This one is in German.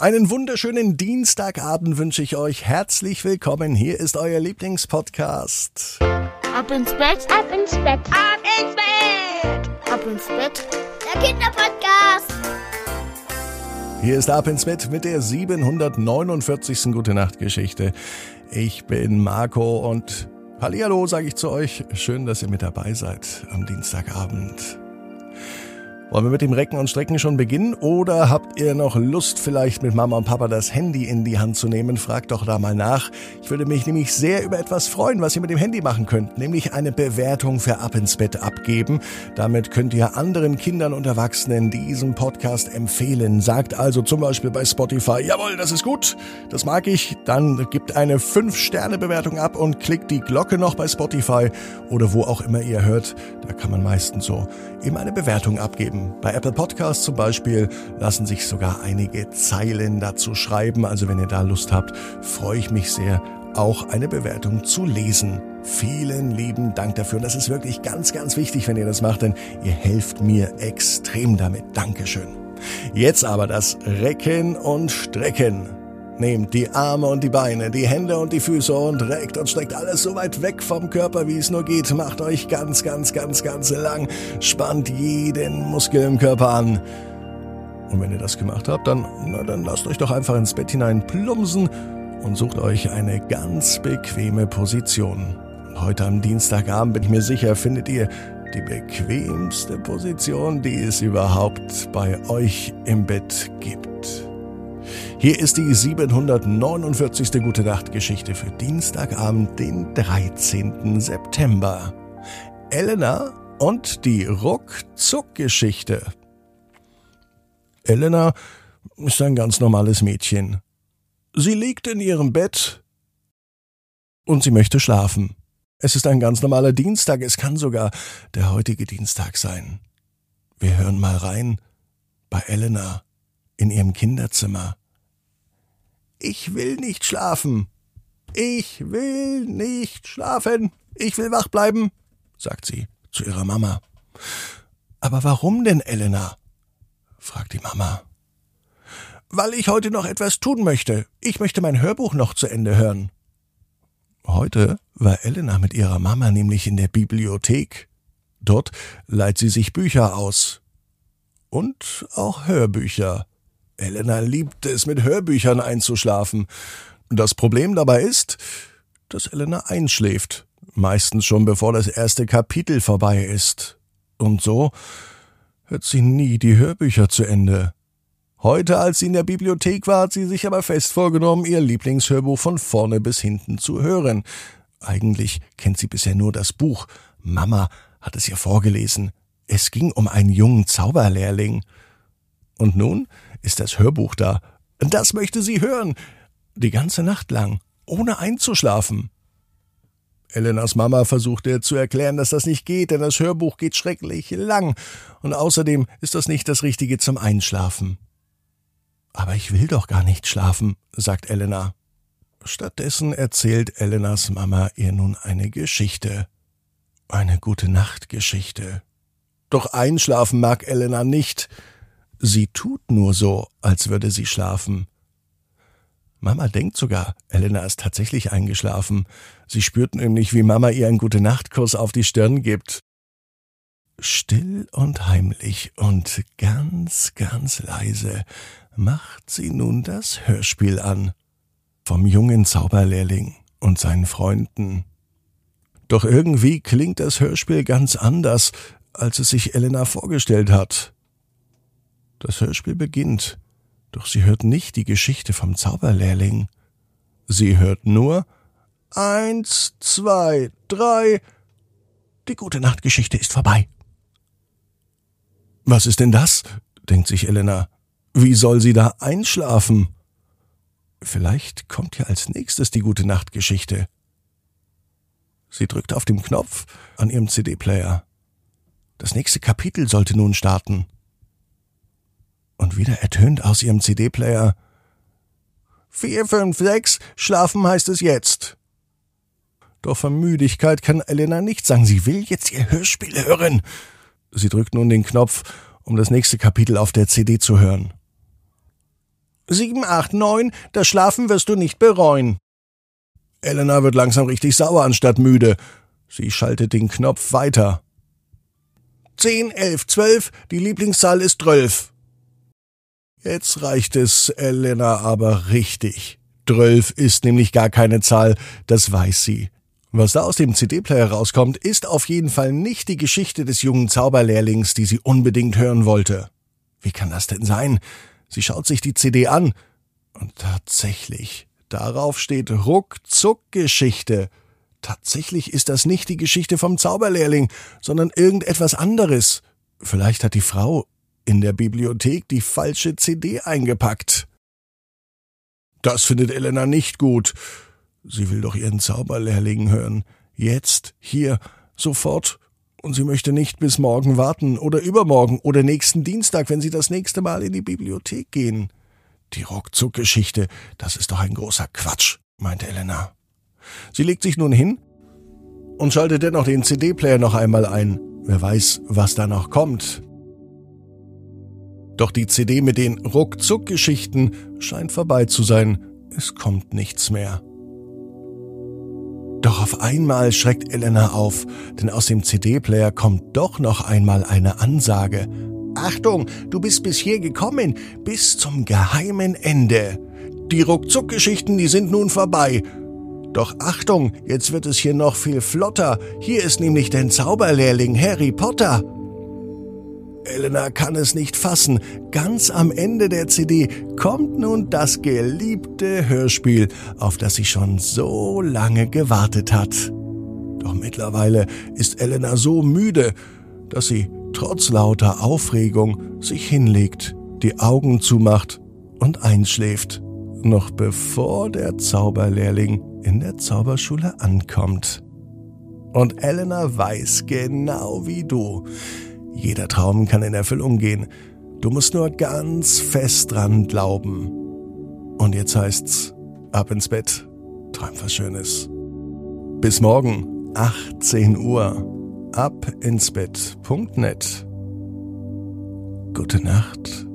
Einen wunderschönen Dienstagabend wünsche ich euch. Herzlich willkommen. Hier ist euer Lieblingspodcast. Ab ins Bett, ab ins Bett, ab ins Bett, ab ins Bett. Der Kinderpodcast. Hier ist Ab ins Bett mit der 749. Gute Nacht Geschichte. Ich bin Marco und Hallihallo sage ich zu euch. Schön, dass ihr mit dabei seid am Dienstagabend. Wollen wir mit dem Recken und Strecken schon beginnen oder habt ihr noch Lust, vielleicht mit Mama und Papa das Handy in die Hand zu nehmen? Fragt doch da mal nach. Ich würde mich nämlich sehr über etwas freuen, was ihr mit dem Handy machen könnt, nämlich eine Bewertung für Ab ins Bett abgeben. Damit könnt ihr anderen Kindern und Erwachsenen diesen Podcast empfehlen. Sagt also zum Beispiel bei Spotify, jawohl, das ist gut, das mag ich. Dann gibt eine 5-Sterne-Bewertung ab und klickt die Glocke noch bei Spotify oder wo auch immer ihr hört. Da kann man meistens so immer eine Bewertung abgeben schreiben. Bei Apple Podcasts zum Beispiel lassen sich sogar einige Zeilen dazu schreiben. Also wenn ihr da Lust habt, freue ich mich sehr, auch eine Bewertung zu lesen. Vielen lieben Dank dafür. Und das ist wirklich ganz, ganz wichtig, wenn ihr das macht, denn ihr helft mir extrem damit. Dankeschön. Jetzt aber das Recken und Strecken. Nehmt die Arme und die Beine, die Hände und die Füße und reckt und streckt alles so weit weg vom Körper, wie es nur geht. Macht euch ganz, ganz, ganz, ganz lang. Spannt jeden Muskel im Körper an. Und wenn ihr das gemacht habt, dann, na, dann lasst euch doch einfach ins Bett hinein plumpsen und sucht euch eine ganz bequeme Position. Heute am Dienstagabend bin ich mir sicher, findet ihr die bequemste Position, die es überhaupt bei euch im Bett gibt. Hier ist die 749. Gute Nacht Geschichte für Dienstagabend, den 13. September. Elena und die Ruckzuck-Geschichte. Elena ist ein ganz normales Mädchen. Sie liegt in ihrem Bett und sie möchte schlafen. Es ist ein ganz normaler Dienstag, es kann sogar der heutige Dienstag sein. Wir hören mal rein bei Elena in ihrem Kinderzimmer. Ich will nicht schlafen. Ich will nicht schlafen. Ich will wach bleiben, sagt sie zu ihrer Mama. Aber warum denn, Elena? fragt die Mama. Weil ich heute noch etwas tun möchte. Ich möchte mein Hörbuch noch zu Ende hören. Heute war Elena mit ihrer Mama nämlich in der Bibliothek. Dort leiht sie sich Bücher aus. Und auch Hörbücher. Elena liebt es, mit Hörbüchern einzuschlafen. Das Problem dabei ist, dass Elena einschläft, meistens schon bevor das erste Kapitel vorbei ist. Und so hört sie nie die Hörbücher zu Ende. Heute, als sie in der Bibliothek war, hat sie sich aber fest vorgenommen, ihr Lieblingshörbuch von vorne bis hinten zu hören. Eigentlich kennt sie bisher nur das Buch. Mama hat es ihr vorgelesen. Es ging um einen jungen Zauberlehrling. Und nun ist das Hörbuch da. Das möchte sie hören. Die ganze Nacht lang, ohne einzuschlafen. Elenas Mama versuchte zu erklären, dass das nicht geht, denn das Hörbuch geht schrecklich lang und außerdem ist das nicht das Richtige zum Einschlafen. Aber ich will doch gar nicht schlafen, sagt Elena. Stattdessen erzählt Elenas Mama ihr nun eine Geschichte. Eine gute Nachtgeschichte. Doch einschlafen mag Elena nicht. Sie tut nur so, als würde sie schlafen. Mama denkt sogar, Elena ist tatsächlich eingeschlafen. Sie spürt nämlich, wie Mama ihr einen gute Nachtkuss auf die Stirn gibt. Still und heimlich und ganz, ganz leise macht sie nun das Hörspiel an. Vom jungen Zauberlehrling und seinen Freunden. Doch irgendwie klingt das Hörspiel ganz anders, als es sich Elena vorgestellt hat. Das Hörspiel beginnt, doch sie hört nicht die Geschichte vom Zauberlehrling. Sie hört nur Eins, zwei, drei. Die gute Nachtgeschichte ist vorbei. Was ist denn das? denkt sich Elena. Wie soll sie da einschlafen? Vielleicht kommt ja als nächstes die gute Nachtgeschichte. Sie drückt auf den Knopf an ihrem CD-Player. Das nächste Kapitel sollte nun starten und wieder ertönt aus ihrem CD-Player Vier, fünf, sechs, schlafen heißt es jetzt. Doch von Müdigkeit kann Elena nicht sagen, sie will jetzt ihr Hörspiel hören. Sie drückt nun den Knopf, um das nächste Kapitel auf der CD zu hören. Sieben, acht, neun, das Schlafen wirst du nicht bereuen. Elena wird langsam richtig sauer anstatt müde. Sie schaltet den Knopf weiter. Zehn, elf, zwölf, die Lieblingszahl ist zwölf. Jetzt reicht es Elena aber richtig. Drölf ist nämlich gar keine Zahl, das weiß sie. Was da aus dem CD-Player rauskommt, ist auf jeden Fall nicht die Geschichte des jungen Zauberlehrlings, die sie unbedingt hören wollte. Wie kann das denn sein? Sie schaut sich die CD an. Und tatsächlich, darauf steht Ruckzuck-Geschichte. Tatsächlich ist das nicht die Geschichte vom Zauberlehrling, sondern irgendetwas anderes. Vielleicht hat die Frau in der Bibliothek die falsche CD eingepackt. Das findet Elena nicht gut. Sie will doch ihren Zauberlehrling hören. Jetzt, hier, sofort. Und sie möchte nicht bis morgen warten oder übermorgen oder nächsten Dienstag, wenn sie das nächste Mal in die Bibliothek gehen. Die Ruckzuck-Geschichte, das ist doch ein großer Quatsch, meinte Elena. Sie legt sich nun hin und schaltet dennoch den CD-Player noch einmal ein. Wer weiß, was da noch kommt. Doch die CD mit den Ruckzuck-Geschichten scheint vorbei zu sein. Es kommt nichts mehr. Doch auf einmal schreckt Elena auf, denn aus dem CD-Player kommt doch noch einmal eine Ansage. Achtung, du bist bis hier gekommen, bis zum geheimen Ende. Die Ruckzuck-Geschichten, die sind nun vorbei. Doch Achtung, jetzt wird es hier noch viel flotter. Hier ist nämlich dein Zauberlehrling Harry Potter. Elena kann es nicht fassen. Ganz am Ende der CD kommt nun das geliebte Hörspiel, auf das sie schon so lange gewartet hat. Doch mittlerweile ist Elena so müde, dass sie trotz lauter Aufregung sich hinlegt, die Augen zumacht und einschläft, noch bevor der Zauberlehrling in der Zauberschule ankommt. Und Elena weiß genau wie du, jeder Traum kann in Erfüllung gehen. Du musst nur ganz fest dran glauben. Und jetzt heißt's, ab ins Bett, träum was Schönes. Bis morgen, 18 Uhr, ab ins Bett.net. Gute Nacht,